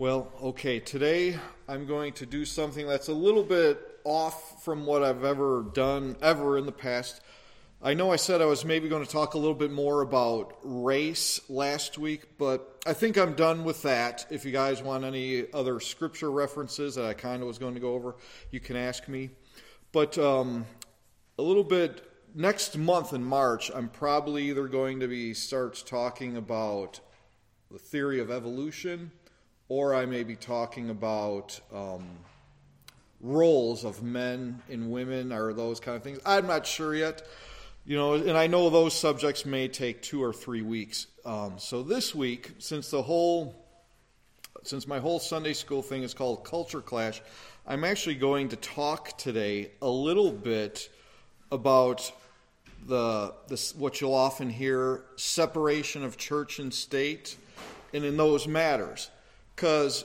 Well, okay, today I'm going to do something that's a little bit off from what I've ever done ever in the past. I know I said I was maybe going to talk a little bit more about race last week, but I think I'm done with that. If you guys want any other scripture references that I kind of was going to go over, you can ask me. But um, a little bit next month in March, I'm probably either going to be start talking about the theory of evolution or I may be talking about um, roles of men and women or those kind of things. I'm not sure yet. You know, and I know those subjects may take two or three weeks. Um, so this week, since the whole, since my whole Sunday school thing is called Culture Clash, I'm actually going to talk today a little bit about the this what you'll often hear separation of church and state, and in those matters. Because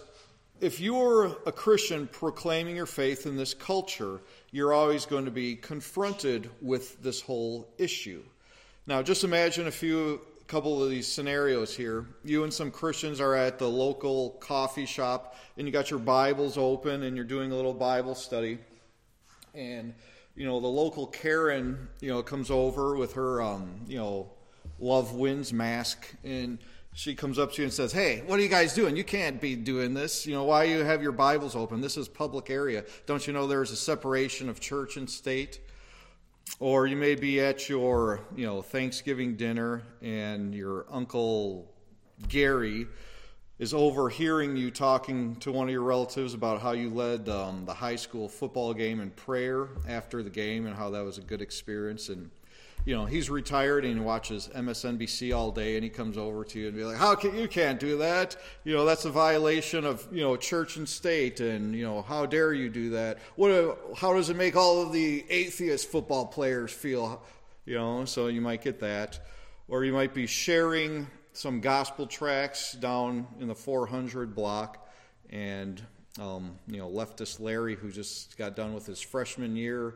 if you're a Christian proclaiming your faith in this culture, you're always going to be confronted with this whole issue. Now, just imagine a few couple of these scenarios here. You and some Christians are at the local coffee shop and you got your Bibles open and you're doing a little Bible study. And you know, the local Karen, you know, comes over with her um, you know, love wins mask and she comes up to you and says, Hey, what are you guys doing? You can't be doing this. You know, why you have your Bibles open? This is public area. Don't you know there's a separation of church and state? Or you may be at your, you know, Thanksgiving dinner and your uncle Gary is overhearing you talking to one of your relatives about how you led um, the high school football game in prayer after the game and how that was a good experience and you know, he's retired and he watches MSNBC all day, and he comes over to you and be like, "How can you can't do that? You know, that's a violation of you know church and state, and you know, how dare you do that? What? How does it make all of the atheist football players feel? You know, so you might get that, or you might be sharing some gospel tracks down in the 400 block, and um, you know, leftist Larry, who just got done with his freshman year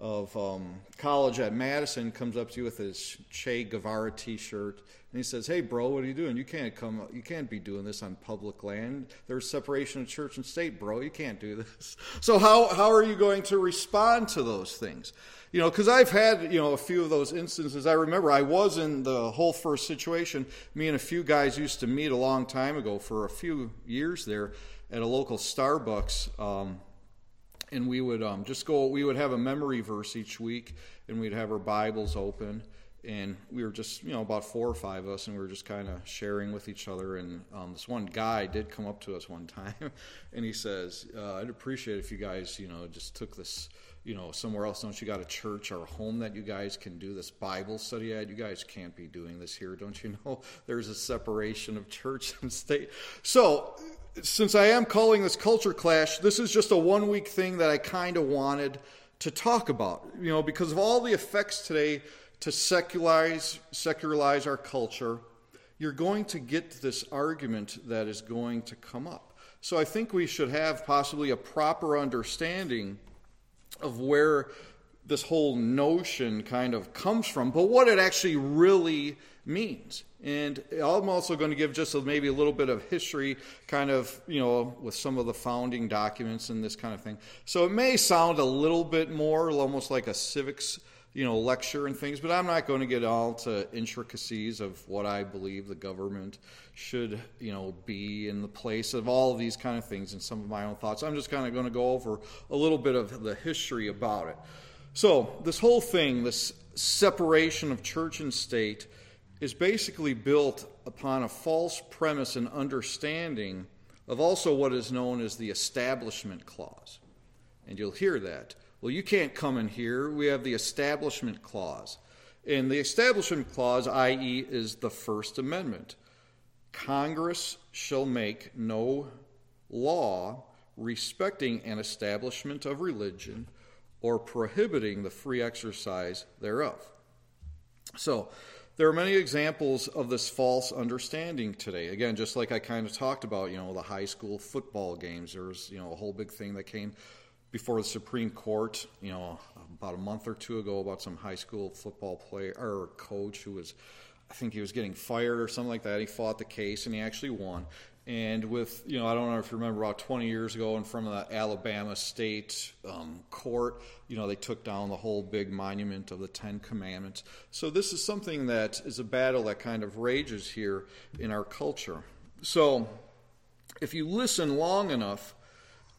of um, college at Madison comes up to you with his Che Guevara T-shirt, and he says, "Hey, bro, what are you doing? You can't come. You can't be doing this on public land. There's separation of church and state, bro. You can't do this." So how how are you going to respond to those things? You know, because I've had you know a few of those instances. I remember I was in the whole first situation. Me and a few guys used to meet a long time ago for a few years there at a local Starbucks. Um, and we would um, just go we would have a memory verse each week and we'd have our bibles open and we were just you know about four or five of us and we were just kind of sharing with each other and um, this one guy did come up to us one time and he says uh, i'd appreciate if you guys you know just took this you know somewhere else. Don't you got a church or a home that you guys can do this bible study at? You guys can't be doing this here don't you know? There's a separation of church and state. So since I am calling this culture clash, this is just a one week thing that I kind of wanted to talk about. You know, because of all the effects today to secularize secularize our culture, you're going to get this argument that is going to come up. So I think we should have possibly a proper understanding of where this whole notion kind of comes from, but what it actually really means. And I'm also going to give just a, maybe a little bit of history, kind of, you know, with some of the founding documents and this kind of thing. So it may sound a little bit more almost like a civics, you know, lecture and things, but I'm not going to get all to intricacies of what I believe the government should, you know, be in the place of all of these kind of things and some of my own thoughts. I'm just kind of going to go over a little bit of the history about it. So, this whole thing, this separation of church and state, is basically built upon a false premise and understanding of also what is known as the Establishment Clause. And you'll hear that. Well, you can't come in here. We have the Establishment Clause. And the Establishment Clause, i.e., is the First Amendment. Congress shall make no law respecting an establishment of religion or prohibiting the free exercise thereof. So, there are many examples of this false understanding today. Again, just like I kind of talked about, you know, the high school football games. There was, you know, a whole big thing that came before the Supreme Court, you know, about a month or two ago about some high school football player or coach who was, I think he was getting fired or something like that. He fought the case and he actually won. And with, you know, I don't know if you remember about 20 years ago in front of the Alabama State um, Court, you know, they took down the whole big monument of the Ten Commandments. So this is something that is a battle that kind of rages here in our culture. So if you listen long enough,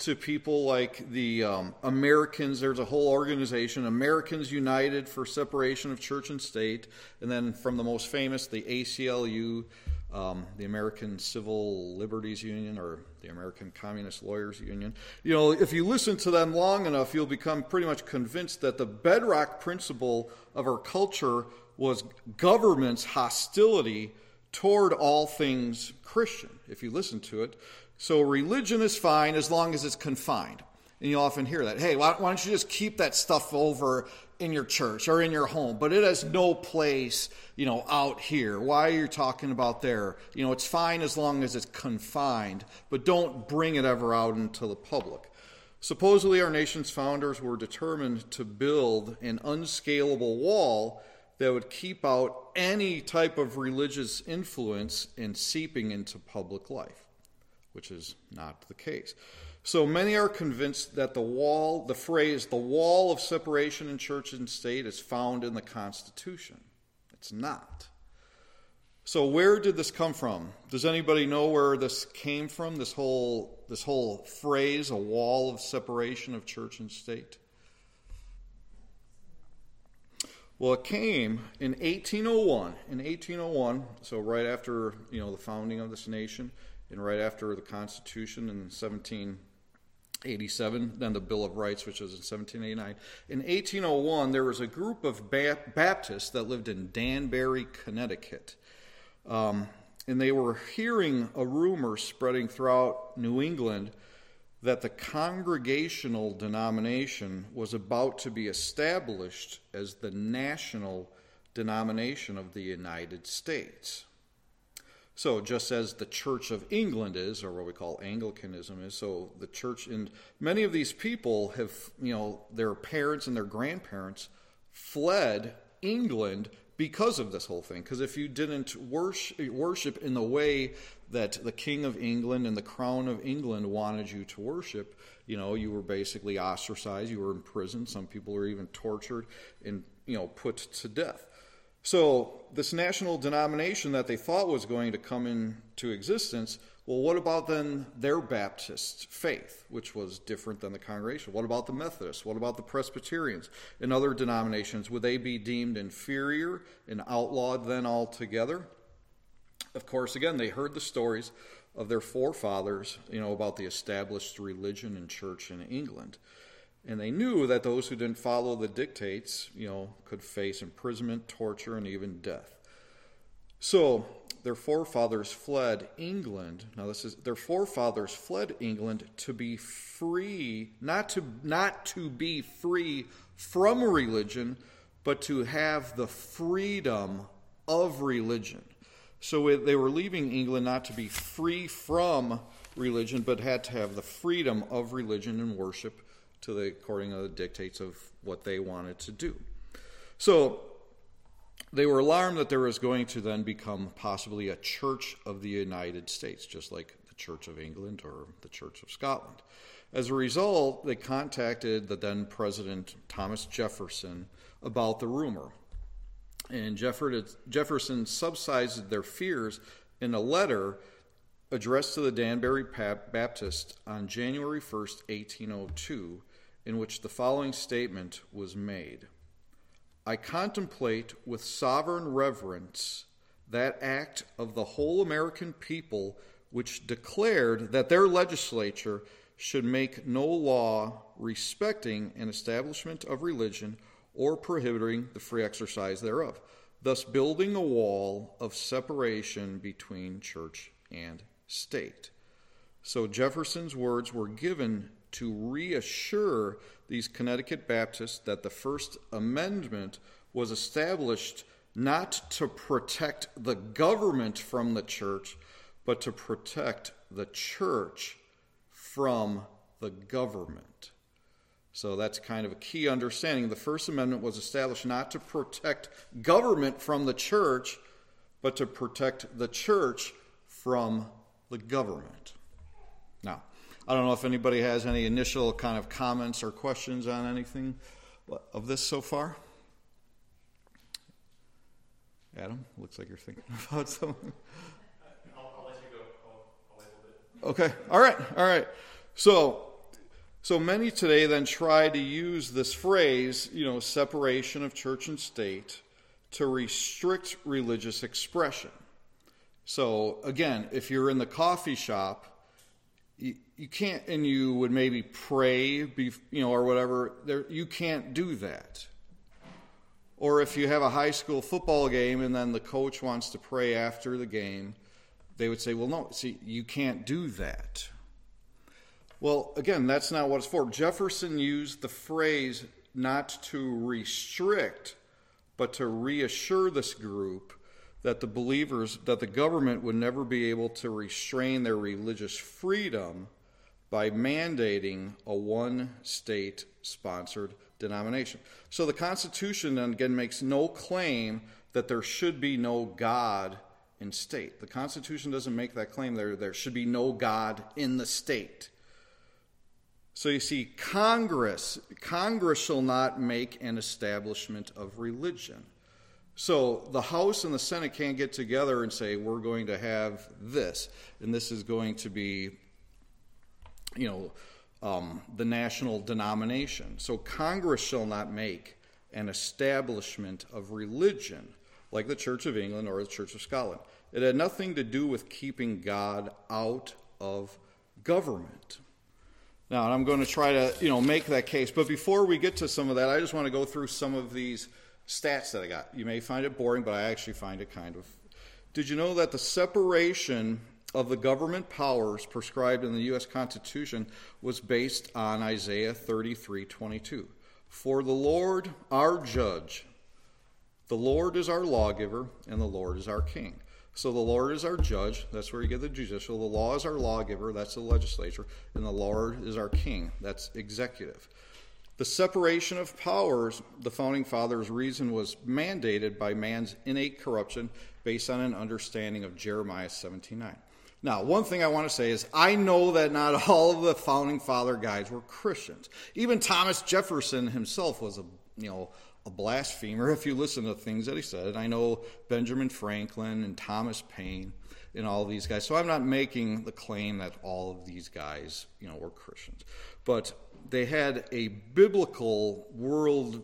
to people like the um, Americans. There's a whole organization, Americans United for Separation of Church and State, and then from the most famous, the ACLU, um, the American Civil Liberties Union, or the American Communist Lawyers Union. You know, if you listen to them long enough, you'll become pretty much convinced that the bedrock principle of our culture was government's hostility toward all things Christian. If you listen to it, so religion is fine as long as it's confined. And you often hear that. Hey, why, why, don't you just keep that stuff over in your church or in your home? But it has no place, you know, out here. Why are you talking about there? You know, it's fine as long as it's confined, but don't bring it ever out into the public. Supposedly, our nation's founders were determined to build an unscalable wall that would keep out any type of religious influence and seeping into public life which is not the case. So many are convinced that the wall, the phrase, the wall of separation in church and state is found in the Constitution. It's not. So where did this come from? Does anybody know where this came from? This whole this whole phrase, a wall of separation of church and state? Well, it came in 1801. In 1801, so right after you know the founding of this nation, and right after the Constitution in 1787, then the Bill of Rights, which was in 1789. In 1801, there was a group of Baptists that lived in Danbury, Connecticut. Um, and they were hearing a rumor spreading throughout New England that the congregational denomination was about to be established as the national denomination of the United States. So, just as the Church of England is, or what we call Anglicanism is, so the church, and many of these people have, you know, their parents and their grandparents fled England because of this whole thing. Because if you didn't worship, worship in the way that the King of England and the Crown of England wanted you to worship, you know, you were basically ostracized, you were imprisoned, some people were even tortured and, you know, put to death. So, this national denomination that they thought was going to come into existence, well, what about then their Baptist faith, which was different than the congregation? What about the Methodists? What about the Presbyterians and other denominations? Would they be deemed inferior and outlawed then altogether? Of course, again, they heard the stories of their forefathers, you know, about the established religion and church in England. And they knew that those who didn't follow the dictates, you know, could face imprisonment, torture, and even death. So their forefathers fled England. Now this is their forefathers fled England to be free, not to not to be free from religion, but to have the freedom of religion. So they were leaving England not to be free from religion, but had to have the freedom of religion and worship to the according to the dictates of what they wanted to do. So they were alarmed that there was going to then become possibly a church of the United States, just like the Church of England or the Church of Scotland. As a result, they contacted the then President Thomas Jefferson about the rumor. And Jefferson subsidized their fears in a letter addressed to the Danbury Baptist on January 1st, 1802, in which the following statement was made I contemplate with sovereign reverence that act of the whole American people which declared that their legislature should make no law respecting an establishment of religion or prohibiting the free exercise thereof, thus building a wall of separation between church and state. So Jefferson's words were given to reassure these Connecticut Baptists that the First Amendment was established not to protect the government from the church, but to protect the church from the government. So that's kind of a key understanding. The First Amendment was established not to protect government from the church, but to protect the church from the government. Now, I don't know if anybody has any initial kind of comments or questions on anything of this so far. Adam, looks like you're thinking about something. I'll let you go bit. Okay. All right. All right. So, so many today then try to use this phrase, you know, separation of church and state, to restrict religious expression. So again, if you're in the coffee shop, you, can't, and you would maybe pray, be, you know, or whatever. There, you can't do that. Or if you have a high school football game and then the coach wants to pray after the game, they would say, well, no, see, you can't do that. Well, again, that's not what it's for. Jefferson used the phrase not to restrict, but to reassure this group that the believers, that the government would never be able to restrain their religious freedom by mandating a one state sponsored denomination. So the Constitution then again makes no claim that there should be no God in state. The Constitution doesn't make that claim. There, there should be no God in the state. So you see, Congress, Congress shall not make an establishment of religion. So the House and the Senate can't get together and say, we're going to have this, and this is going to be, you know, um, the national denomination. So Congress shall not make an establishment of religion like the Church of England or the Church of Scotland. It had nothing to do with keeping God out of government. Now, I'm going to try to, you know, make that case. But before we get to some of that, I just want to go through some of these stats that I got. You may find it boring, but I actually find it kind of. Did you know that the separation of the government powers prescribed in the U.S. Constitution was based on Isaiah 33:22? For the Lord, our judge, the Lord is our lawgiver, and the Lord is our king. So the Lord is our judge. That's where you get the judicial. The law is our lawgiver. That's the legislature. And the Lord is our king. That's executive. The separation of powers, the founding fathers' reason was mandated by man's innate corruption based on an understanding of Jeremiah 17:9. Now, one thing I want to say is I know that not all of the founding father guys were Christians. Even Thomas Jefferson himself was a you know a blasphemer if you listen to things that he said. I know Benjamin Franklin and Thomas Paine and all these guys. So I'm not making the claim that all of these guys, you know, were Christians. But they had a biblical world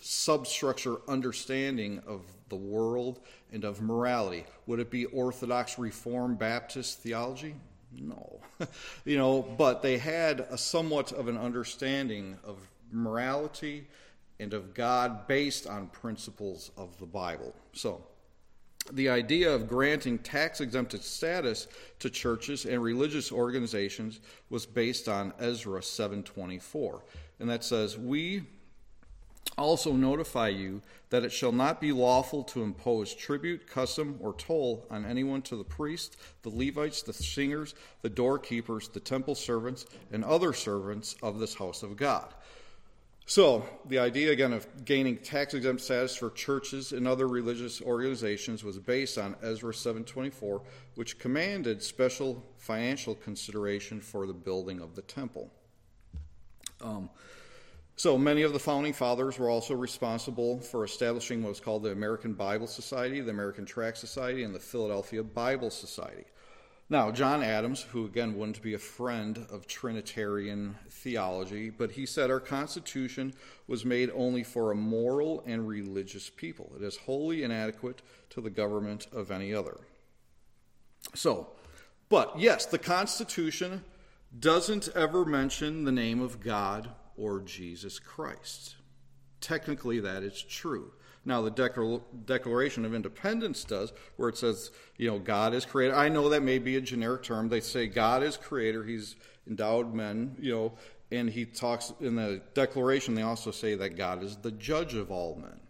substructure understanding of the world and of morality. Would it be Orthodox Reformed Baptist theology? No. you know, but they had a somewhat of an understanding of morality and of God based on principles of the Bible. So, the idea of granting tax exempted status to churches and religious organizations was based on Ezra 7:24. And that says, "We also notify you that it shall not be lawful to impose tribute, custom, or toll on anyone to the priest, the Levites, the singers, the doorkeepers, the temple servants, and other servants of this house of God." So, the idea again of gaining tax exempt status for churches and other religious organizations was based on Ezra 7:24, which commanded special financial consideration for the building of the temple. Um, so, many of the founding fathers were also responsible for establishing what was called the American Bible Society, the American Tract Society, and the Philadelphia Bible Society. Now, John Adams, who again wouldn't be a friend of Trinitarian theology, but he said our Constitution was made only for a moral and religious people. It is wholly inadequate to the government of any other. So, but yes, the Constitution doesn't ever mention the name of God or Jesus Christ. Technically, that is true. Now, the Declaration of Independence does, where it says, you know, God is creator. I know that may be a generic term. They say God is creator. He's endowed men, you know, and he talks in the Declaration, they also say that God is the judge of all men.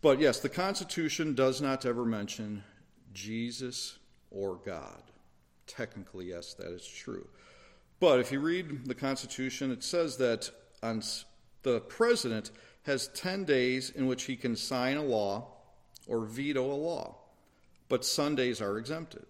But yes, the Constitution does not ever mention Jesus or God. Technically, yes, that is true. But if you read the Constitution, it says that on the president has 10 days in which he can sign a law or veto a law, but Sundays are exempted.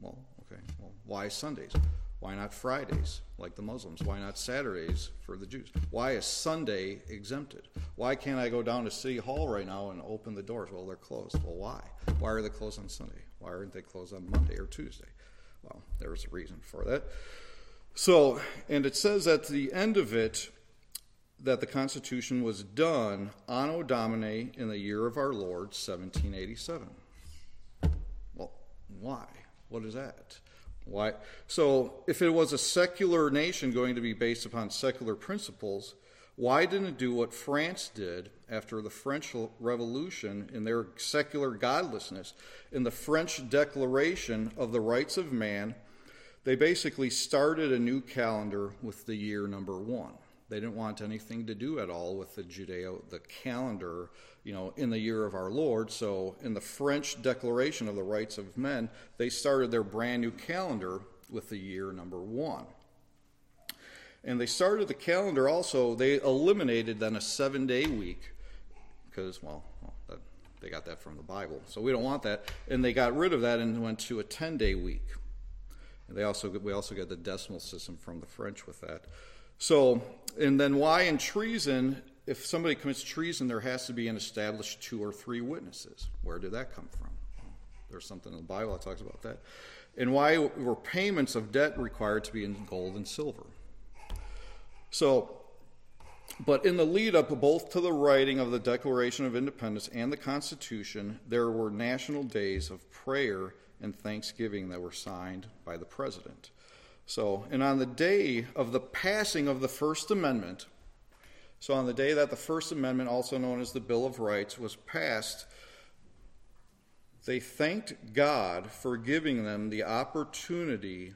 Well, okay, well, Why Sundays? Why not Fridays, like the Muslims? Why not Saturdays for the Jews? Why is Sunday exempted? Why can't I go down to City Hall right now and open the doors? Well, they're closed. Well, why? Why are they closed on Sunday? Why aren't they closed on Monday or Tuesday? Well, there's a reason for that. So, and it says at the end of it that the Constitution was done Anno Domini in the year of our Lord, 1787. Well, why? What is that? Why? So, if it was a secular nation going to be based upon secular principles, why didn't it do what France did after the French Revolution in their secular godlessness? In the French Declaration of the Rights of Man, they basically started a new calendar with the year number one. They didn't want anything to do at all with the Judeo, the calendar, you know, in the year of our Lord. So, in the French Declaration of the Rights of Men, they started their brand new calendar with the year number one. And they started the calendar also, they eliminated then a seven day week because, well, they got that from the Bible. So we don't want that. And they got rid of that and went to a 10 day week. And they also, we also got the decimal system from the French with that. So, and then why in treason, if somebody commits treason, there has to be an established two or three witnesses. Where did that come from? There's something in the Bible that talks about that. And why were payments of debt required to be in gold and silver? So, but in the lead up both to the writing of the Declaration of Independence and the Constitution, there were national days of prayer and thanksgiving that were signed by the president. So, and on the day of the passing of the First Amendment, so on the day that the First Amendment, also known as the Bill of Rights, was passed, they thanked God for giving them the opportunity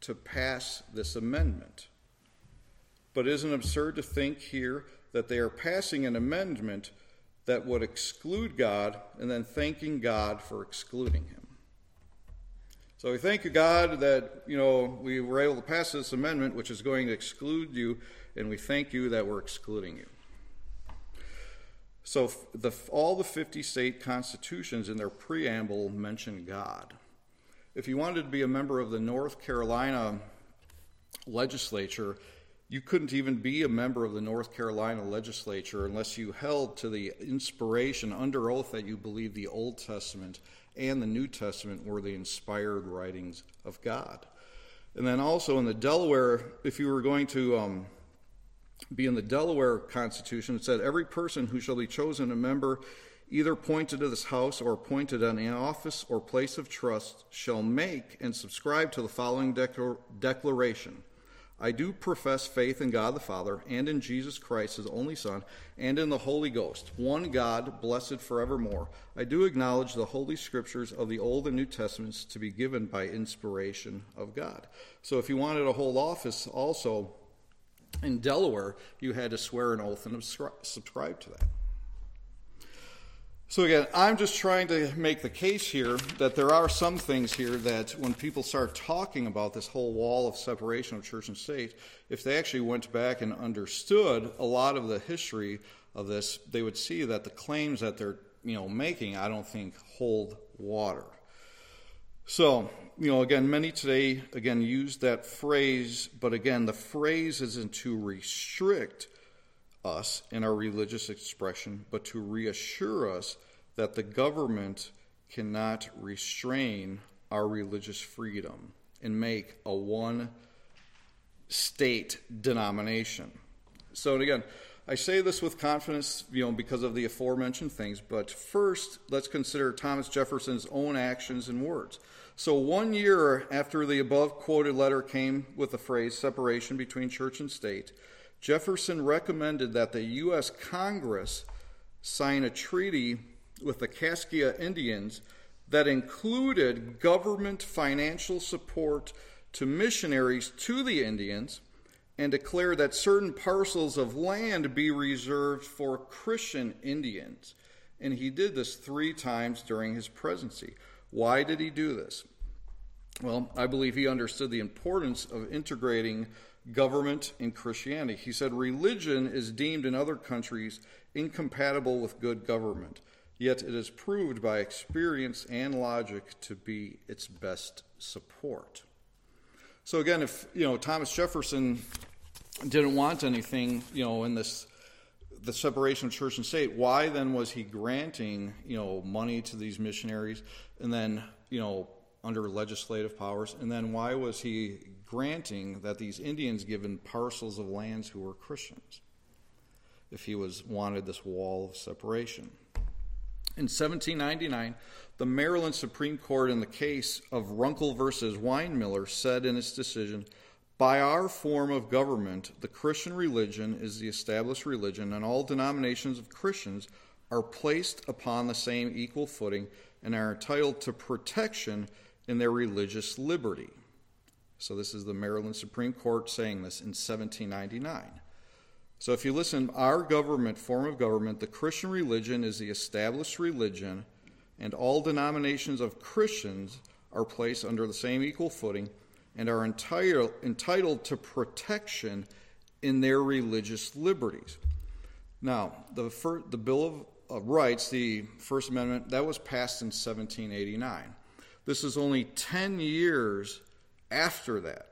to pass this amendment. But isn't it absurd to think here that they are passing an amendment that would exclude God and then thanking God for excluding him? So we thank you, God, that you know we were able to pass this amendment, which is going to exclude you, and we thank you that we're excluding you. So the, all the 50 state constitutions in their preamble mention God. If you wanted to be a member of the North Carolina legislature, you couldn't even be a member of the North Carolina legislature unless you held to the inspiration under oath that you believe the Old Testament and the New Testament were the inspired writings of God. And then also in the Delaware, if you were going to um, be in the Delaware Constitution, it said, Every person who shall be chosen a member, either appointed to this House or appointed on an office or place of trust, shall make and subscribe to the following declaration I do profess faith in God the Father, and in Jesus Christ, his only Son, and in the Holy Ghost, one God, blessed forevermore. I do acknowledge the Holy Scriptures of the Old and New Testaments to be given by inspiration of God. So if you wanted a whole office also in Delaware, you had to swear an oath and subscribe to that. So, again, I'm just trying to make the case here that there are some things here that when people start talking about this whole wall of separation of church and state, if they actually went back and understood a lot of the history of this, they would see that the claims that they're you know making, I don't think hold water. So, you know, again, many today again use that phrase, but again, the phrase isn't to restrict us in our religious expression, but to reassure us that the government cannot restrain our religious freedom and make a one state denomination. So, again, I say this with confidence, you know, because of the aforementioned things, but first, let's consider Thomas Jefferson's own actions and words. So, one year after the above quoted letter came with the phrase separation between church and state, Jefferson recommended that the U.S. Congress sign a treaty with the Kaskaskia Indians that included government financial support to missionaries to the Indians and declare that certain parcels of land be reserved for Christian Indians. And he did this three times during his presidency. Why did he do this? Well, I believe he understood the importance of integrating government and Christianity. He said religion is deemed in other countries incompatible with good government, yet it is proved by experience and logic to be its best support. So again, if you know Thomas Jefferson didn't want anything, you know, in this the separation of church and state, why then was he granting, you know, money to these missionaries and then, you know, under legislative powers, and then why was he granting that these Indians given parcels of lands who were Christians? If he was wanted this wall of separation. In 1799, the Maryland Supreme Court, in the case of Runkel versus Winemiller, said in its decision by our form of government, the Christian religion is the established religion, and all denominations of Christians are placed upon the same equal footing and are entitled to protection in their religious liberty. So, this is the Maryland Supreme Court saying this in 1799. So, if you listen, our government, form of government, the Christian religion is the established religion, and all denominations of Christians are placed under the same equal footing and are entitled, entitled to protection in their religious liberties. Now, the, the Bill of Rights, the First Amendment, that was passed in 1789. This is only 10 years after that.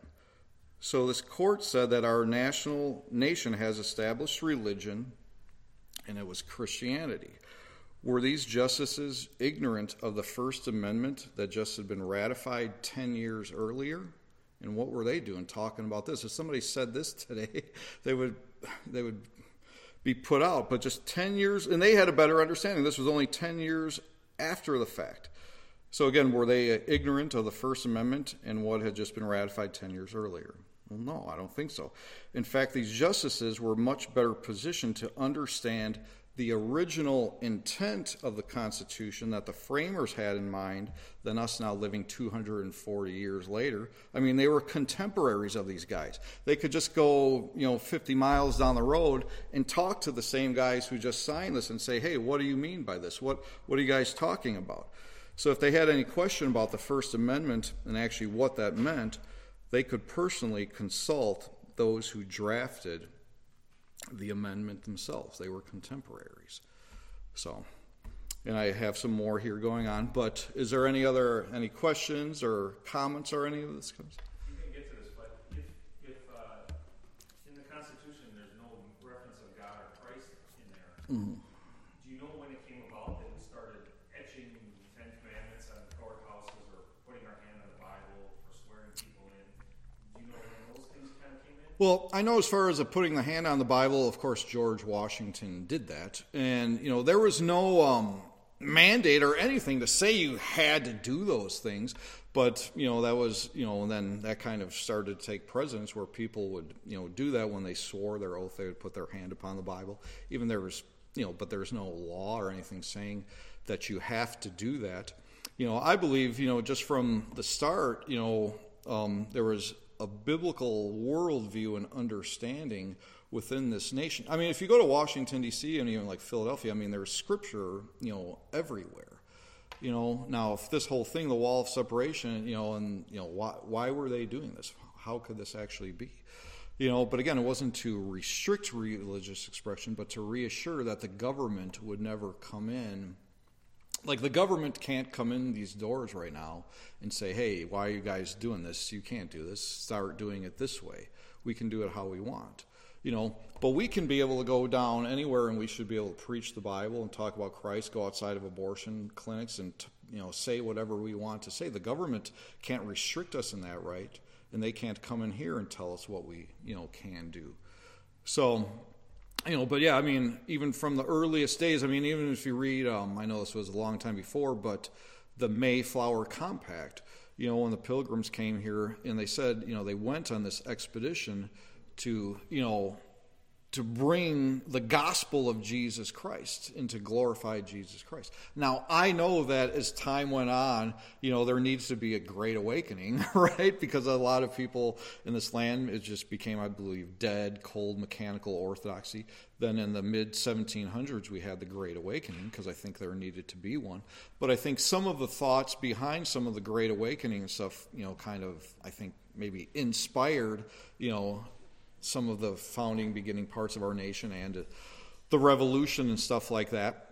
So this court said that our national nation has established religion, and it was Christianity. Were these justices ignorant of the First Amendment that just had been ratified 10 years earlier? And what were they doing talking about this? If somebody said this today, they would they would be put out. But just 10 years, and they had a better understanding. This was only 10 years after the fact. So again, were they ignorant of the First Amendment and what had just been ratified 10 years earlier? Well, no, I don't think so. In fact, these justices were much better positioned to understand the original intent of the Constitution that the framers had in mind than us now living 240 years later. I mean, they were contemporaries of these guys. They could just go, you know, 50 miles down the road and talk to the same guys who just signed this and say, hey, what do you mean by this? What, what are you guys talking about? So if they had any question about the First Amendment and actually what that meant, they could personally consult those who drafted the amendment themselves. They were contemporaries. So, and I have some more here going on, but is there any other any questions or comments or any of this? You can get to this, but if, if uh, in the Constitution there's no reference of God or Christ in there, mm-hmm. Well, I know as far as putting the hand on the Bible, of course, George Washington did that. And, you know, there was no um, mandate or anything to say you had to do those things. But, you know, that was, you know, and then that kind of started to take precedence where people would, you know, do that when they swore their oath, they would put their hand upon the Bible. Even there was, you know, but there's no law or anything saying that you have to do that. You know, I believe, you know, just from the start, you know, um, there was a biblical worldview and understanding within this nation. I mean, if you go to Washington D.C. and even like Philadelphia, I mean, there's scripture, you know, everywhere. You know, now if this whole thing, the wall of separation, you know, and you know, why why were they doing this? How could this actually be? You know, but again, it wasn't to restrict religious expression, but to reassure that the government would never come in like the government can't come in these doors right now and say, "Hey, why are you guys doing this? You can't do this. Start doing it this way. We can do it how we want." You know, but we can be able to go down anywhere and we should be able to preach the Bible and talk about Christ, go outside of abortion clinics and you know, say whatever we want to say. The government can't restrict us in that right, and they can't come in here and tell us what we, you know, can do. So, you know, but yeah, I mean, even from the earliest days, I mean, even if you read, um, I know this was a long time before, but the Mayflower Compact, you know, when the pilgrims came here and they said, you know, they went on this expedition to, you know, to bring the gospel of Jesus Christ and to glorify Jesus Christ. Now, I know that as time went on, you know, there needs to be a great awakening, right? Because a lot of people in this land, it just became, I believe, dead, cold, mechanical orthodoxy. Then in the mid 1700s, we had the Great Awakening because I think there needed to be one. But I think some of the thoughts behind some of the Great Awakening and stuff, you know, kind of, I think, maybe inspired, you know, some of the founding beginning parts of our nation and the revolution and stuff like that.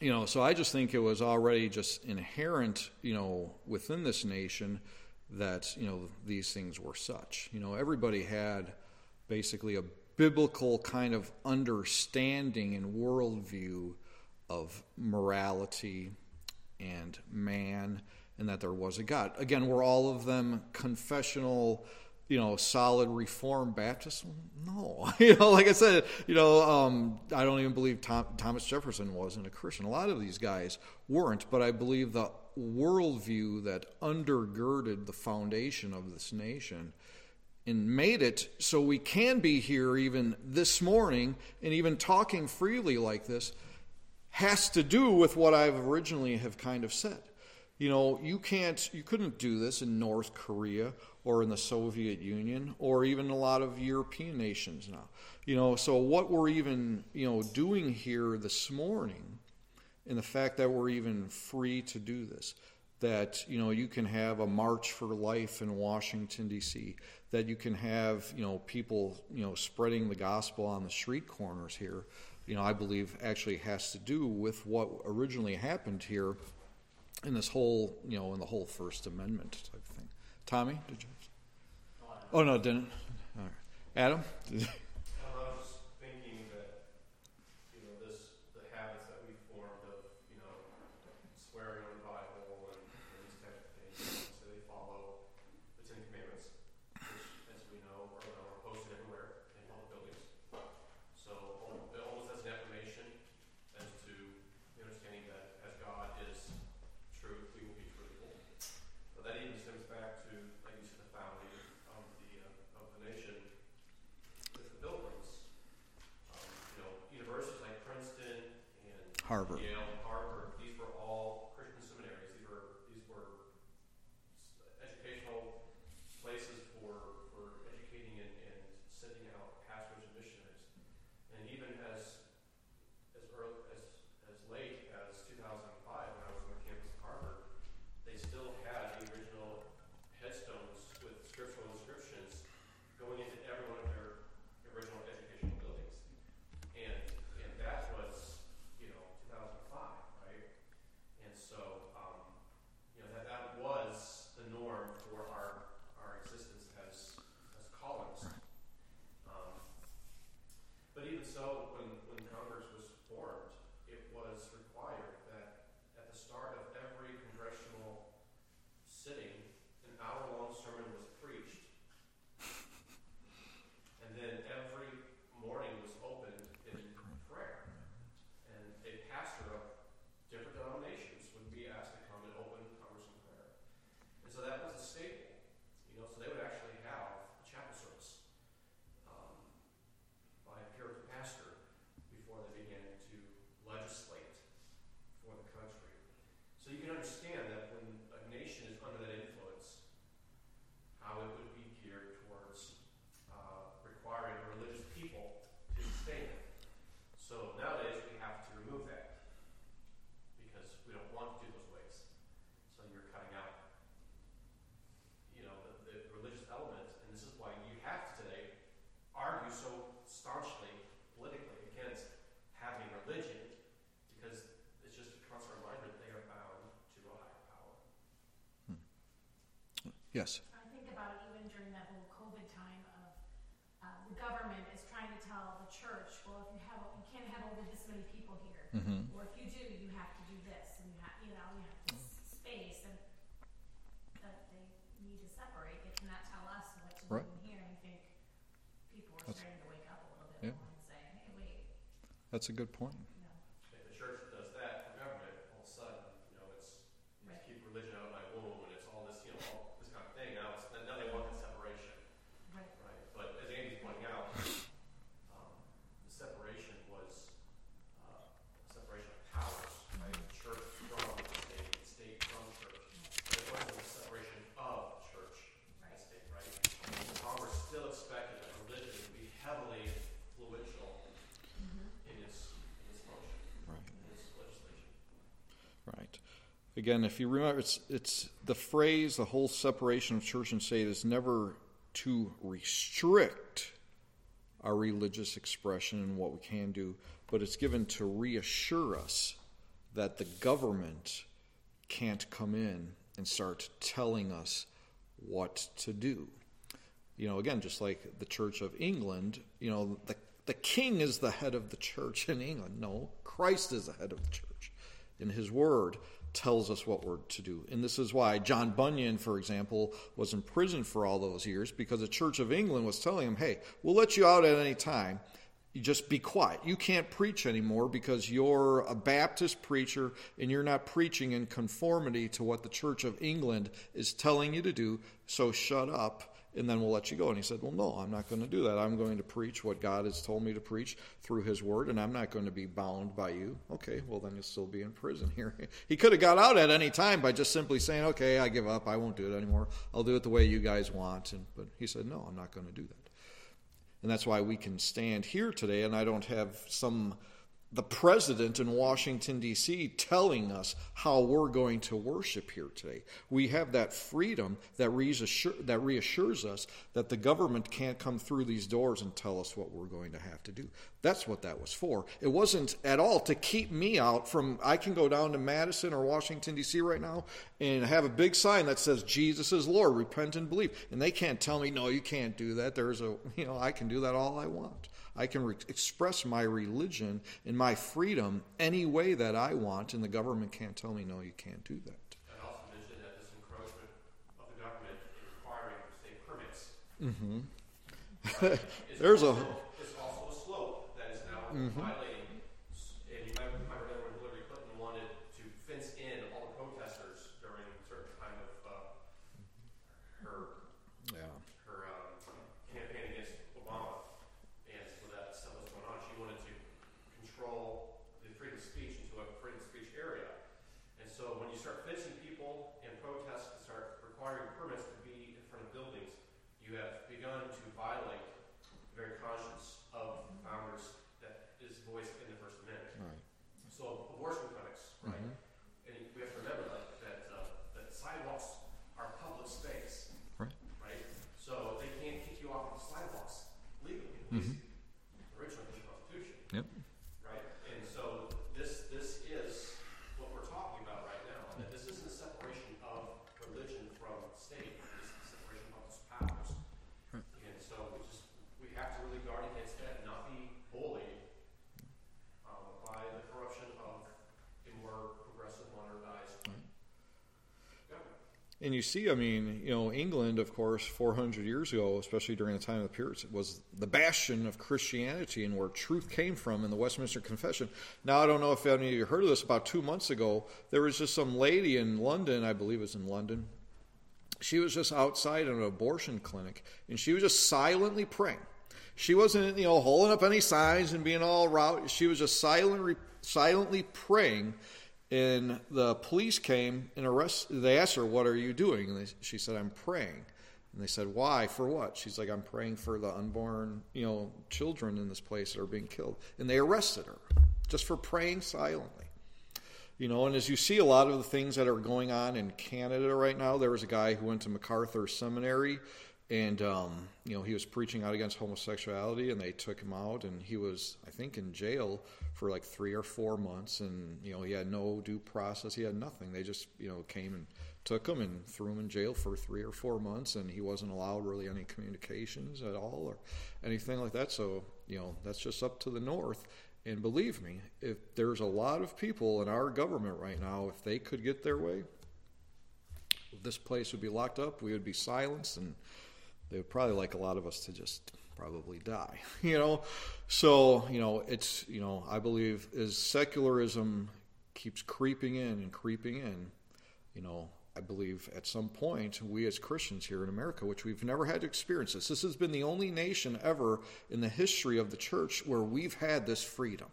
You know, so I just think it was already just inherent, you know, within this nation that you know these things were such. You know, everybody had basically a biblical kind of understanding and worldview of morality and man, and that there was a God. Again, were all of them confessional? You know, solid Reformed Baptist? No, you know, like I said, you know, um, I don't even believe Tom, Thomas Jefferson wasn't a Christian. A lot of these guys weren't, but I believe the worldview that undergirded the foundation of this nation and made it so we can be here even this morning and even talking freely like this has to do with what I've originally have kind of said. You know, you can't, you couldn't do this in North Korea or in the Soviet Union or even a lot of European nations now. You know, so what we're even, you know, doing here this morning and the fact that we're even free to do this that you know you can have a march for life in Washington D.C. that you can have you know people you know spreading the gospel on the street corners here you know I believe actually has to do with what originally happened here in this whole you know in the whole First Amendment type thing. Tommy, did you? Oh no, didn't. Right. Adam. Harvard. That's a good point. you know, If the church does that for government, all of a sudden, you know, it's, you just Right. keep religion out of my womb, and it's all this, you know, all this kind of thing. Now it's, now they want that separation, right. right? But as Andy's pointing out, um, the separation was, uh, separation of powers, right? Church from the state, and state from church. But it wasn't a separation of church and state, right? Congress still expected that religion would be heavily influential in its, in its function, Right. in its legislation. Right. Again, if you remember, it's it's the phrase, the whole separation of church and state is never to restrict our religious expression and what we can do, but it's given to reassure us that the government can't come in and start telling us what to do. You know, again, just like the Church of England, you know, the, the king is the head of the church in England. No, Christ is the head of the church. in his word tells us what we're to do. And this is why John Bunyan, for example, was in prison for all those years because the Church of England was telling him, hey, we'll let you out at any time. You just be quiet. You can't preach anymore because you're a Baptist preacher and you're not preaching in conformity to what the Church of England is telling you to do. So shut up and then we'll let you go. And he said, Well, no, I'm not going to do that. I'm going to preach what God has told me to preach through his word, and I'm not going to be bound by you. Okay, well, then you'll still be in prison here. He could have got out at any time by just simply saying, Okay, I give up. I won't do it anymore. I'll do it the way you guys want. And, but he said, No, I'm not going to do that. And that's why we can stand here today, and I don't have some the president in Washington, D.C., telling us how we're going to worship here today. We have that freedom that, reassure, that reassures us that the government can't come through these doors and tell us what we're going to have to do. That's what that was for. It wasn't at all to keep me out from, I can go down to Madison or Washington, D.C. right now and have a big sign that says, Jesus is Lord, repent and believe. And they can't tell me, no, you can't do that. There's a, you know, I can do that all I want. I can re- express my religion and my freedom any way that I want, and the government can't tell me, no, you can't do that. I'd also mention that this encroachment of the government in requiring state permits. Mm-hmm. There's a- also, It's also a slope that is now Mhm. violating, s- and you might remember that when Hillary Clinton wanted to fence in all the protesters during a certain time of, uh, her Yeah. her um, campaign against Obama, and so that stuff was going on. She wanted to control the freedom of speech into a freedom of speech area. And so when you start fencing people and protests and start requiring permits to be in front of buildings, you have begun to violate the very conscience of founders that is voiced in the First Amendment. Right. So abortion clinics, right? Mhm. And we have to remember that that, uh, that sidewalks are public space, Right. right? So they can't kick you off of the sidewalks legally, at least originally in the Constitution, Yep. right? And so this this is what we're talking about right now. That this isn't a separation of religion from state. This is a separation of its powers. And so we just we have to really guard against that and not be bullied um, by the corruption of a more progressive, modernized government. And you see, I mean, you know, England, of course, 400 years ago, especially during the time of the Puritans, was the bastion of Christianity and where truth came from in the Westminster Confession. Now, I don't know if any of you heard of this. About two months ago, there was just some lady in London, I believe it was in London. She was just outside an abortion clinic, and she was just silently praying. She wasn't, you know, holding up any signs and being all route. She was just silently, silently praying and the police came and arrested. They asked her, "What are you doing?" And they, she said, "I'm praying." And they said, "Why? For what?" She's like, "I'm praying for the unborn, you know, children in this place that are being killed." And they arrested her just for praying silently. You know, and as you see a lot of the things that are going on in Canada right now, there was a guy who went to MacArthur Seminary, and um, you know he was preaching out against homosexuality, and they took him out, and he was, I think, in jail for like three or four months, and you know he had no due process, he had nothing. They just you know came and took him and threw him in jail for three or four months, and he wasn't allowed really any communications at all or anything like that. So you know that's just up to the north. And believe me, if there's a lot of people in our government right now, if they could get their way, this place would be locked up, we would be silenced, and they would probably like a lot of us to just probably die, you know? So, you know, it's, you know, I believe as secularism keeps creeping in and creeping in, you know, I believe at some point we as Christians here in America, which we've never had to experience this, this has been the only nation ever in the history of the church where we've had this freedom.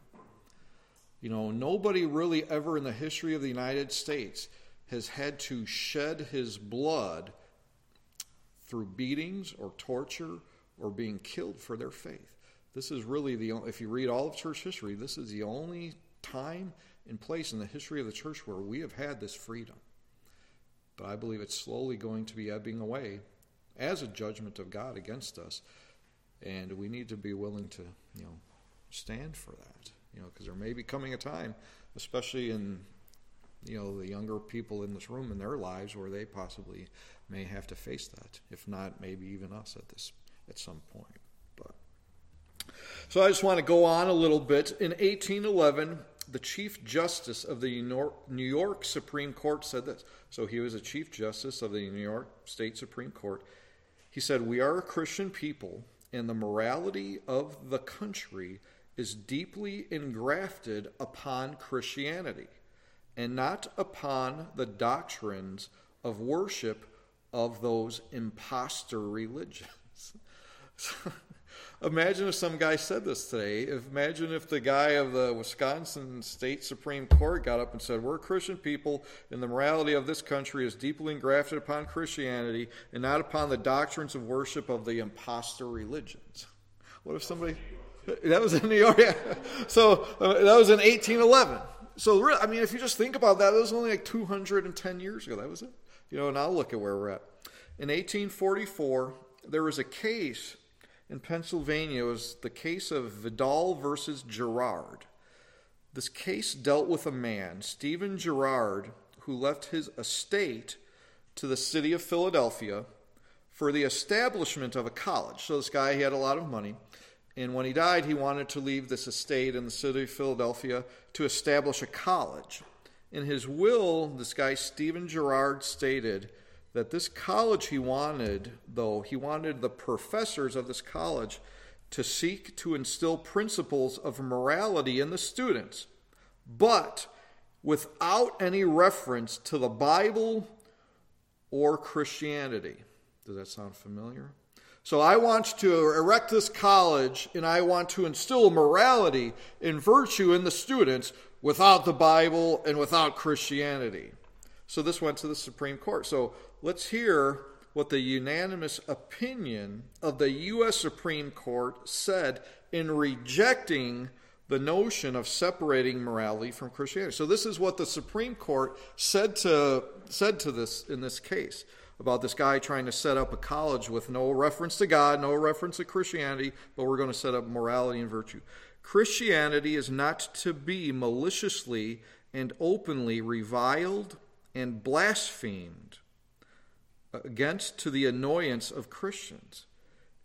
You know, nobody really ever in the history of the United States has had to shed his blood through beatings or torture or being killed for their faith. This is really the only, if you read all of church history, this is the only time and place in the history of the church where we have had this freedom. But I believe it's slowly going to be ebbing away as a judgment of God against us. And we need to be willing to, you know, stand for that. You know, because there may be coming a time, especially in you know, the younger people in this room in their lives where they possibly may have to face that. If not, maybe even us at this at some point. But so I just want to go on a little bit. In 1811, the Chief Justice of the New York Supreme Court said this. So he was a Chief Justice of the New York State Supreme Court. He said, We are a Christian people, and the morality of the country is deeply engrafted upon Christianity and not upon the doctrines of worship of those impostor religions. Imagine if some guy said this today. Imagine if the guy of the Wisconsin State Supreme Court got up and said, We're Christian people, and the morality of this country is deeply engrafted upon Christianity and not upon the doctrines of worship of the impostor religions. What if somebody. That was in New York. Yeah. So uh, that was in 1811. So, I mean, if you just think about that, that was only like 210 years ago. That was it. You know, now look at where we're at. In 1844, there was a case in Pennsylvania. It was the case of Vidal versus Girard. This case dealt with a man, Stephen Girard, who left his estate to the city of Philadelphia for the establishment of a college. So this guy he had a lot of money, and when he died, he wanted to leave this estate in the city of Philadelphia to establish a college. In his will, this guy Stephen Girard stated that this college he wanted, though, he wanted the professors of this college to seek to instill principles of morality in the students, but without any reference to the Bible or Christianity. Does that sound familiar? So I want to erect this college and I want to instill morality and virtue in the students without the Bible and without Christianity. So this went to the Supreme Court. So let's hear what the unanimous opinion of the U.S. Supreme Court said in rejecting the notion of separating morality from Christianity. So this is what the Supreme Court said to said to this in this case about this guy trying to set up a college with no reference to God, no reference to Christianity, but we're going to set up morality and virtue. Christianity is not to be maliciously and openly reviled and blasphemed against to the annoyance of Christians.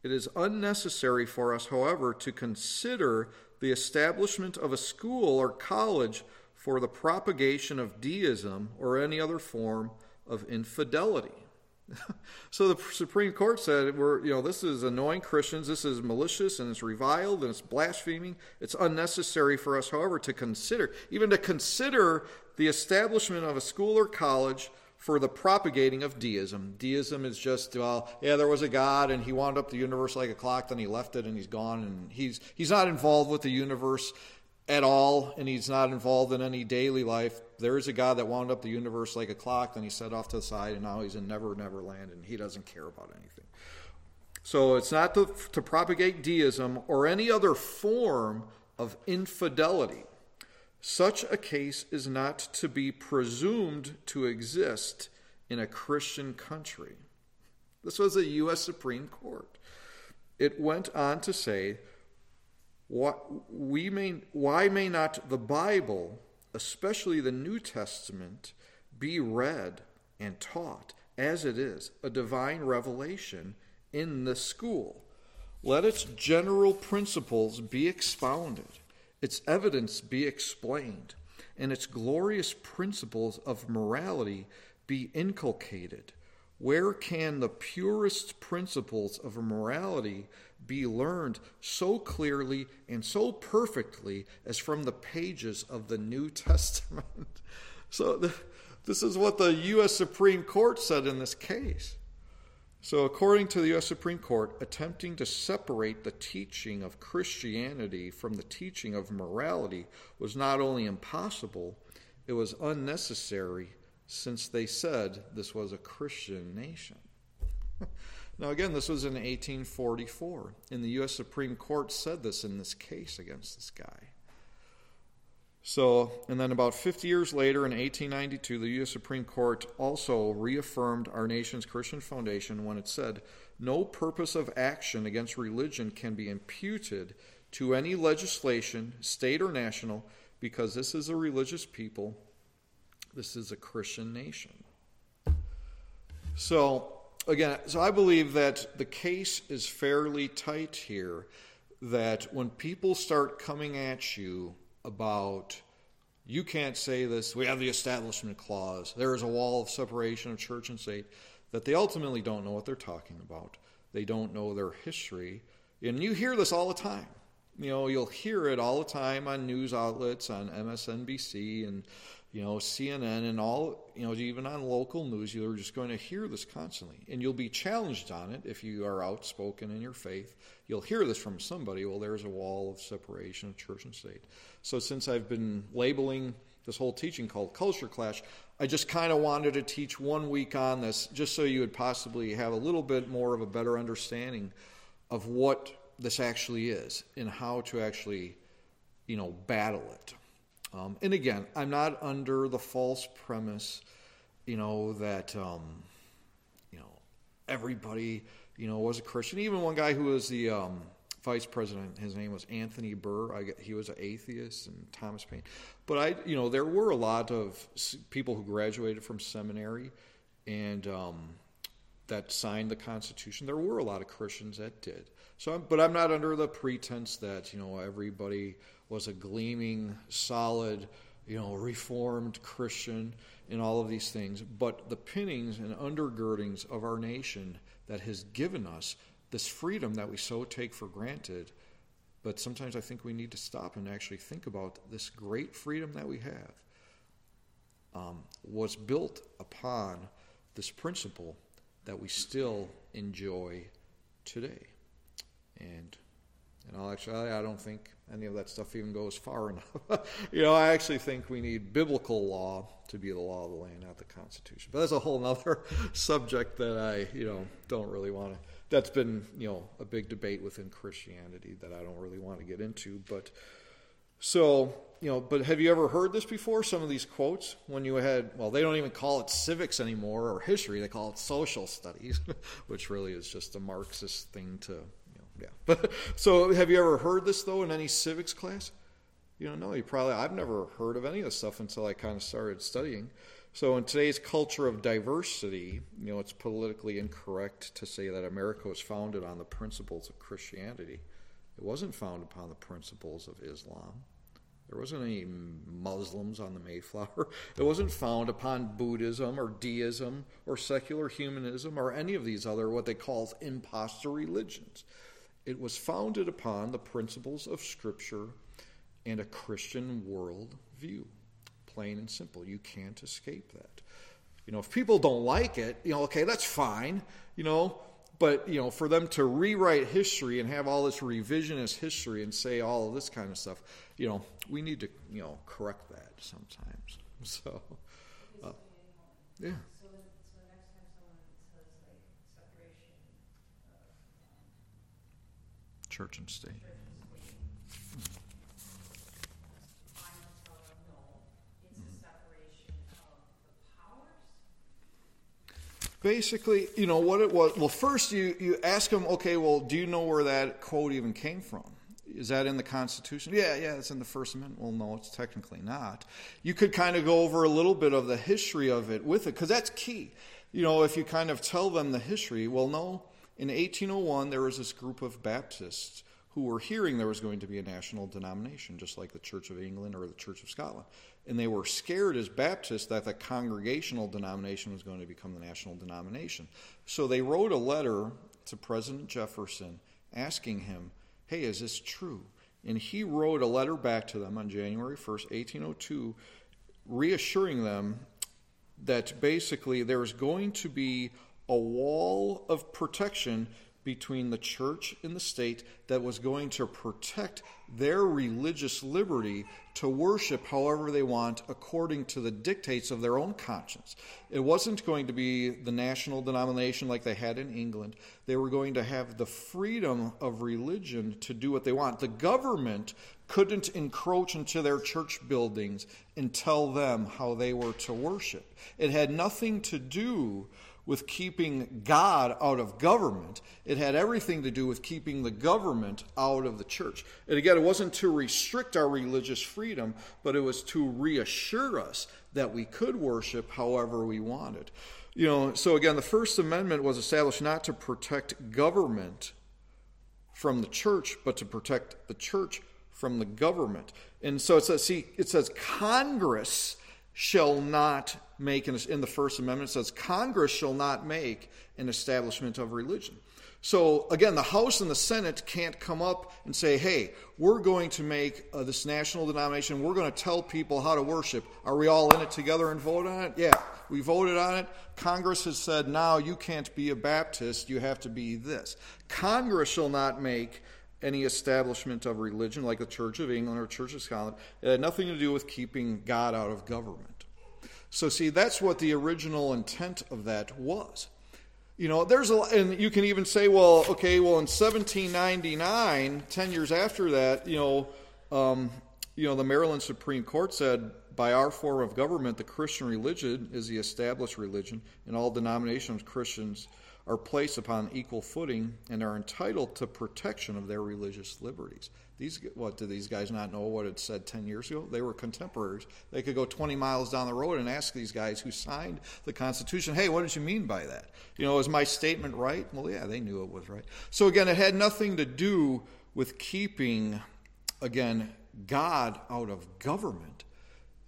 It is unnecessary for us, however, to consider the establishment of a school or college for the propagation of deism or any other form of infidelity. so the Supreme Court said, "We're you know this is annoying Christians. This is malicious and it's reviled and it's blaspheming. It's unnecessary for us, however, to consider even to consider the establishment of a school or college for the propagating of deism. Deism is just, well, yeah, there was a God and he wound up the universe like a clock, then he left it and he's gone, and he's he's not involved with the universe at all, and he's not involved in any daily life. There is a God that wound up the universe like a clock, then he set off to the side, and now he's in never, never land, and he doesn't care about anything. So it's not to, to propagate deism or any other form of infidelity. Such a case is not to be presumed to exist in a Christian country. This was a U.S. Supreme Court. It went on to say, we may, why may not the Bible, especially the New Testament, be read and taught as it is, a divine revelation in the school? Let its general principles be expounded its evidence be explained, and its glorious principles of morality be inculcated. Where can the purest principles of morality be learned so clearly and so perfectly as from the pages of the New Testament? so, the, this is what the U.S. Supreme Court said in this case. So, according to the U.S. Supreme Court, attempting to separate the teaching of Christianity from the teaching of morality was not only impossible, it was unnecessary since they said this was a Christian nation. now, again, this was in 1844, and the U.S. Supreme Court said this in this case against this guy. So, and then about 50 years later in 1892, the U.S. Supreme Court also reaffirmed our nation's Christian foundation when it said, No purpose of action against religion can be imputed to any legislation, state or national, because this is a religious people. This is a Christian nation. So, again, so I believe that the case is fairly tight here that when people start coming at you about you can't say this, we have the establishment clause, there is a wall of separation of church and state, that they ultimately don't know what they're talking about. They don't know their history. And you hear this all the time. You know, you'll hear it all the time on news outlets, on MSNBC and you know, CNN and all, you know, even on local news, you're just going to hear this constantly. And you'll be challenged on it if you are outspoken in your faith. You'll hear this from somebody. Well, there's a wall of separation of church and state. So, since I've been labeling this whole teaching called Culture Clash, I just kind of wanted to teach one week on this just so you would possibly have a little bit more of a better understanding of what this actually is and how to actually, you know, battle it. Um, and again, I'm not under the false premise, you know, that, um, you know, everybody, you know, was a Christian. Even one guy who was the um, vice president, his name was Anthony Burr. I, he was an atheist, and Thomas Paine. But I, you know, there were a lot of people who graduated from seminary and um, that signed the Constitution. There were a lot of Christians that did. So, I'm, but I'm not under the pretense that you know everybody was a gleaming, solid, you know, reformed Christian in all of these things. But the pinnings and undergirdings of our nation that has given us this freedom that we so take for granted. But sometimes I think we need to stop and actually think about this great freedom that we have um, was built upon this principle that we still enjoy today. And and I'll actually, I don't think any of that stuff even goes far enough. you know, I actually think we need biblical law to be the law of the land, not the Constitution. But that's a whole other subject that I, you know, don't really want to. That's been, you know, a big debate within Christianity that I don't really want to get into. But so, you know, but have you ever heard this before? Some of these quotes when you had, well, they don't even call it civics anymore or history; they call it social studies, which really is just a Marxist thing to yeah. But so, have you ever heard this though in any civics class? You know. No, you probably I've never heard of any of this stuff until I kind of started studying. So, in today's culture of diversity, you know, it's politically incorrect to say that America was founded on the principles of Christianity. It wasn't founded upon the principles of Islam. There wasn't any Muslims on the Mayflower. It wasn't founded upon Buddhism or deism or secular humanism or any of these other what they call impostor religions. It was founded upon the principles of Scripture and a Christian world view. Plain and simple. You can't escape that. You know, if people don't like it, you know, okay, that's fine, you know, but, you know, for them to rewrite history and have all this revisionist history and say all of this kind of stuff, you know, we need to, you know, correct that sometimes. So, uh, yeah. Church and state. Basically, you know what it was. Well, first you, you ask them, okay, well, do you know where that quote even came from? Is that in the Constitution? Yeah, yeah, it's in the First Amendment. Well, no, it's technically not. You could kind of go over a little bit of the history of it with it, because that's key. You know, if you kind of tell them the history, well, no, in 1801, there was this group of Baptists who were hearing there was going to be a national denomination, just like the Church of England or the Church of Scotland. And they were scared as Baptists that the congregational denomination was going to become the national denomination. So they wrote a letter to President Jefferson asking him, Hey, is this true? And he wrote a letter back to them on January 1st, 1802, reassuring them that basically there's going to be a wall of protection between the church and the state that was going to protect their religious liberty to worship however they want according to the dictates of their own conscience. It wasn't going to be the national denomination like they had in England. They were going to have the freedom of religion to do what they want. The government couldn't encroach into their church buildings and tell them how they were to worship. It had nothing to do with keeping God out of government. It had everything to do with keeping the government out of the church. And again, it wasn't to restrict our religious freedom, but it was to reassure us that we could worship however we wanted. You know, so again, the First Amendment was established not to protect government from the church, but to protect the church from the government. And so it says, see, it says Congress shall not make, in the First Amendment, says Congress shall not make an establishment of religion. So again, the House and the Senate can't come up and say, hey, we're going to make uh, this national denomination, we're going to tell people how to worship. Are we all in it together and vote on it? Yeah, we voted on it. Congress has said, now you can't be a Baptist, you have to be this. Congress shall not make any establishment of religion like the Church of England or Church of Scotland. It had nothing to do with keeping God out of government. So, see, that's what the original intent of that was. You know, there's a, and you can even say, well, okay, well, in 1799, 10 years after that, you know, um, you know, the Maryland Supreme Court said, by our form of government, the Christian religion is the established religion, and all denominations Christians are placed upon equal footing and are entitled to protection of their religious liberties. These, what did these guys not know what it said 10 years ago? They were contemporaries. They could go 20 miles down the road and ask these guys who signed the Constitution, hey, what did you mean by that? You know, is my statement right? Well, yeah, they knew it was right. So again, it had nothing to do with keeping, again, God out of government.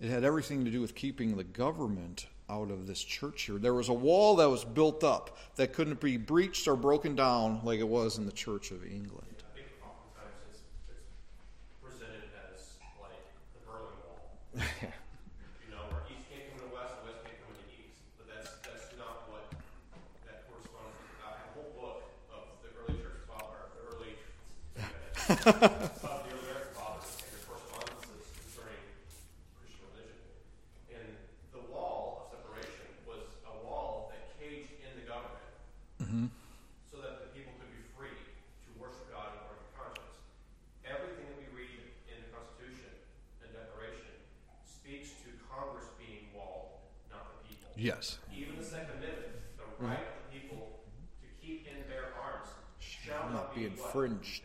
It had everything to do with keeping the government out of this church here. There was a wall that was built up that couldn't be breached or broken down like it was in the Church of England. I think oftentimes it's, it's presented as like the Berlin Wall. you know, where East can't come into West and West can't come into East. But that's that's not what that corresponds to. I have a whole book of the early church father, the early of the early American fathers and their correspondences concerning Christian religion. And the wall of separation was a wall that caged in the government so that the people could be free to worship God according to conscience. Everything that we read in the Constitution and Declaration speaks to Congress being walled, not the people. Yes. Even the Second Amendment, the right of the people to keep and bear arms shall not not be be infringed.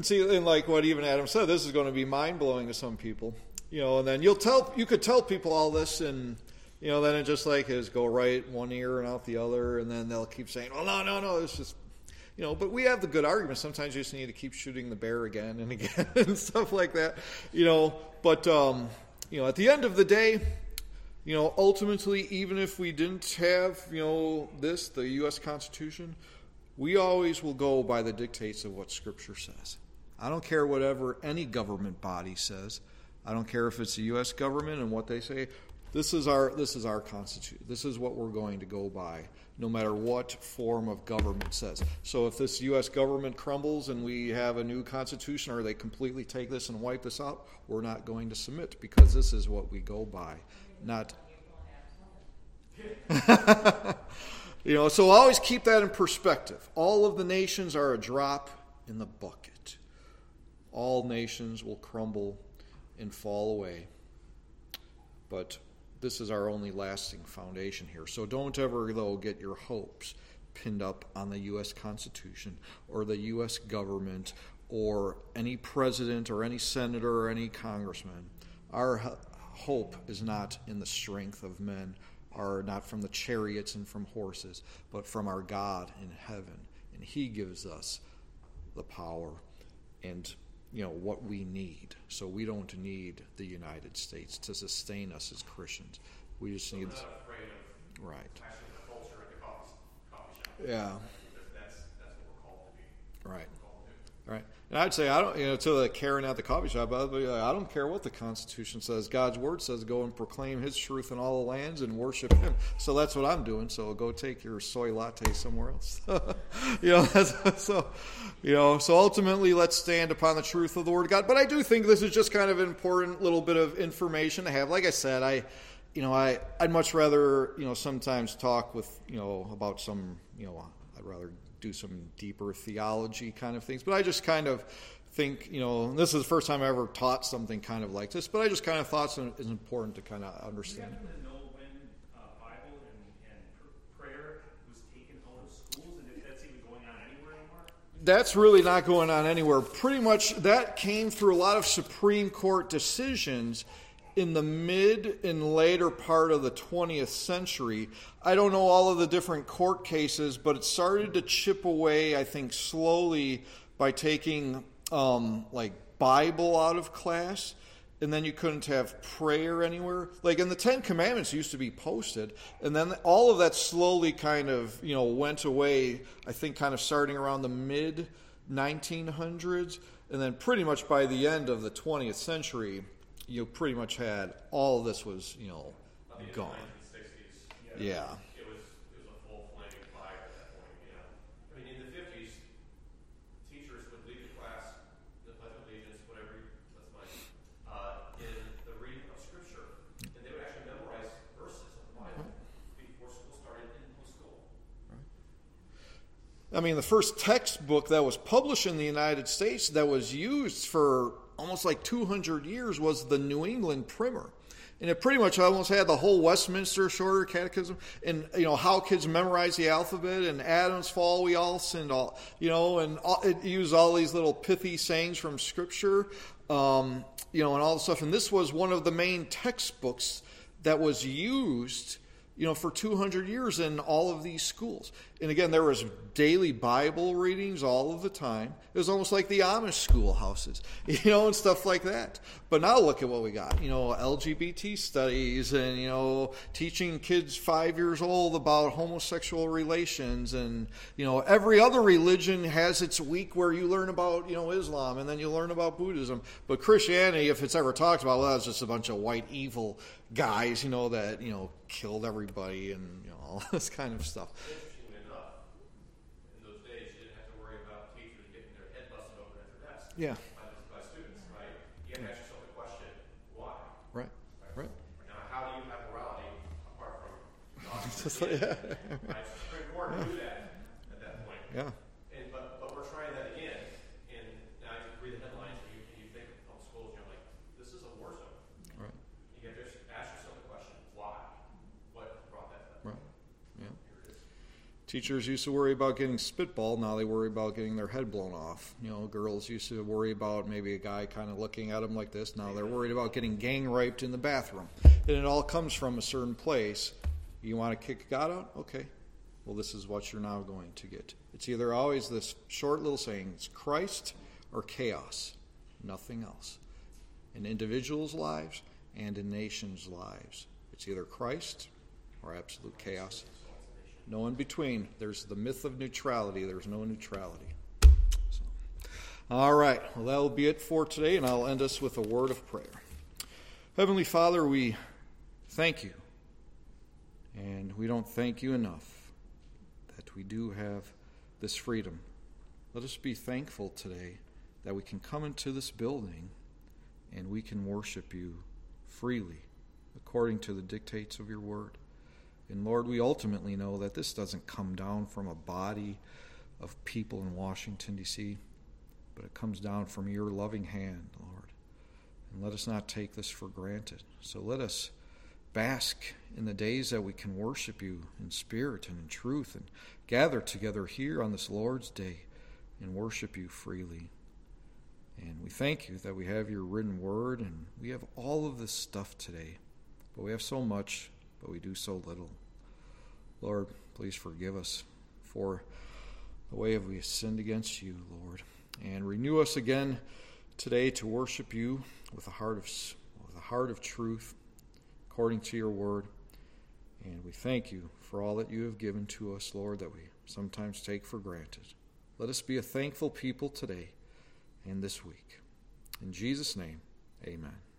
And see, and like what even Adam said, this is going to be mind blowing to some people, you know. And then you'll tell, you could tell people all this, and you know, then it just like is go right one ear and out the other, and then they'll keep saying, "Well, no, no, no, it's just." You know, but we have the good arguments. Sometimes you just need to keep shooting the bear again and again and stuff like that. You know, but um, you know, at the end of the day, you know, ultimately, even if we didn't have, you know, this, the U.S. Constitution, we always will go by the dictates of what Scripture says. I don't care whatever any government body says. I don't care if it's the U.S. government and what they say. This is our this is our constitution. This is what we're going to go by, no matter what form of government says. So if this U.S. government crumbles and we have a new constitution, or they completely take this and wipe this out, we're not going to submit because this is what we go by, not. you know, so always keep that in perspective. All of the nations are a drop in the bucket. All nations will crumble and fall away. But this is our only lasting foundation here. So don't ever, though, get your hopes pinned up on the U.S. Constitution or the U.S. government or any president or any senator or any congressman. Our hope is not in the strength of men, or not from the chariots and from horses, but from our God in heaven. And He gives us the power and you know what we need. So we don't need the United States to sustain us as Christians. We just need afraid of right. actually the culture at the coffee, coffee shop. Yeah. That's, that's what we're called to be. Right. We're called to do. Right. And I'd say I don't you know to the Karen at the coffee shop. I'd be like, I don't care what the Constitution says. God's word says go and proclaim His truth in all the lands and worship Him. So that's what I'm doing. So go take your soy latte somewhere else. you know. So you know. So ultimately, let's stand upon the truth of the Word of God. But I do think this is just kind of an important little bit of information to have. Like I said, I you know I I'd much rather you know sometimes talk with you know about some you know I'd rather do some deeper theology kind of things. But I just kind of think, you know, this is the first time I ever taught something kind of like this, but I just kind of thought it's important to kind of understand. happen to know when uh, Bible and, and pr- prayer was taken out of schools, and if that's even going on anywhere anymore? That's really not going on anywhere. Pretty much that came through a lot of Supreme Court decisions in the mid and later part of the 20th century. I don't know all of the different court cases, but it started to chip away, I think, slowly by taking um, like Bible out of class. And then you couldn't have prayer anywhere. Like, and the Ten Commandments used to be posted, and then all of that slowly kind of, you know, went away. I think kind of starting around the mid 1900s, and then pretty much by the end of the 20th century, you pretty much had all of this was, you know, gone. 1960s, Yeah. it was, it was a full flaming fire at that point, you know. I mean, in the 50s, teachers would lead the class, the Pledge of Allegiance, whatever, you- that's mine, uh, in the reading of Scripture. And they would actually memorize verses of the Bible before school started in school. I mean, the first textbook that was published in the United States that was used for almost like 200 years was the New England Primer. And it pretty much almost had the whole Westminster Shorter Catechism and, you know, how kids memorize the alphabet and Adam's fall, we all sinned, all, you know, and all, it used all these little pithy sayings from Scripture, um, you know, and all the stuff. And this was one of the main textbooks that was used you know, for 200 years in all of these schools. And again, there was daily Bible readings all of the time. It was almost like the Amish schoolhouses, you know, and stuff like that. But now look at what we got, you know, LGBT studies and, you know, teaching kids five years old about homosexual relations. And, you know, every other religion has its week where you learn about, you know, Islam and then you learn about Buddhism. But Christianity, if it's ever talked about, well, it's just a bunch of white evil guys, you know, that, you know, killed everybody and, you know, all this kind of stuff. Interestingly enough, in those days, you didn't have to worry about teachers getting their head busted open at their desk. Yeah. By, by students, right? You have to ask yourself the question, why? Right. Right. Now, how do you have morality apart from? Just like- yeah. Right, so Supreme Court knew that at that point. Yeah. And, but, but we're trying that again, and now you read the headlines, and you, and you think of schools, and you're like, this is a war zone. Right. You have to just ask yourself the question, why? What brought that to that? Right. Yeah. Here it is. Teachers used to worry about getting spitball. Now they worry about getting their head blown off. You know, girls used to worry about maybe a guy kind of looking at them like this. Now they're worried about getting gang raped in the bathroom. And it all comes from a certain place. You want to kick God out? Okay. Well, this is what you're now going to get. It's either always this short little saying it's Christ or chaos, nothing else. In individuals' lives and in nations' lives. It's either Christ or absolute chaos. No in between. There's the myth of neutrality. There's no neutrality. So, all right. Well, that will be it for today, and I'll end us with a word of prayer. Heavenly Father, we thank you. And we don't thank you enough that we do have this freedom. Let us be thankful today that we can come into this building and we can worship you freely according to the dictates of your word. And Lord, we ultimately know that this doesn't come down from a body of people in Washington, D.C., but it comes down from your loving hand, Lord. And let us not take this for granted. So let us bask in the days that we can worship you in spirit and in truth and gather together here on this Lord's day and worship you freely. And we thank you that we have your written word and we have all of this stuff today. But we have so much, but we do so little. Lord, please forgive us for the way we have sinned against you, Lord. And renew us again today to worship you with a heart of with a heart of truth according to your word. And we thank you for all that you have given to us, Lord, that we sometimes take for granted. Let us be a thankful people today and this week. In Jesus' name, amen.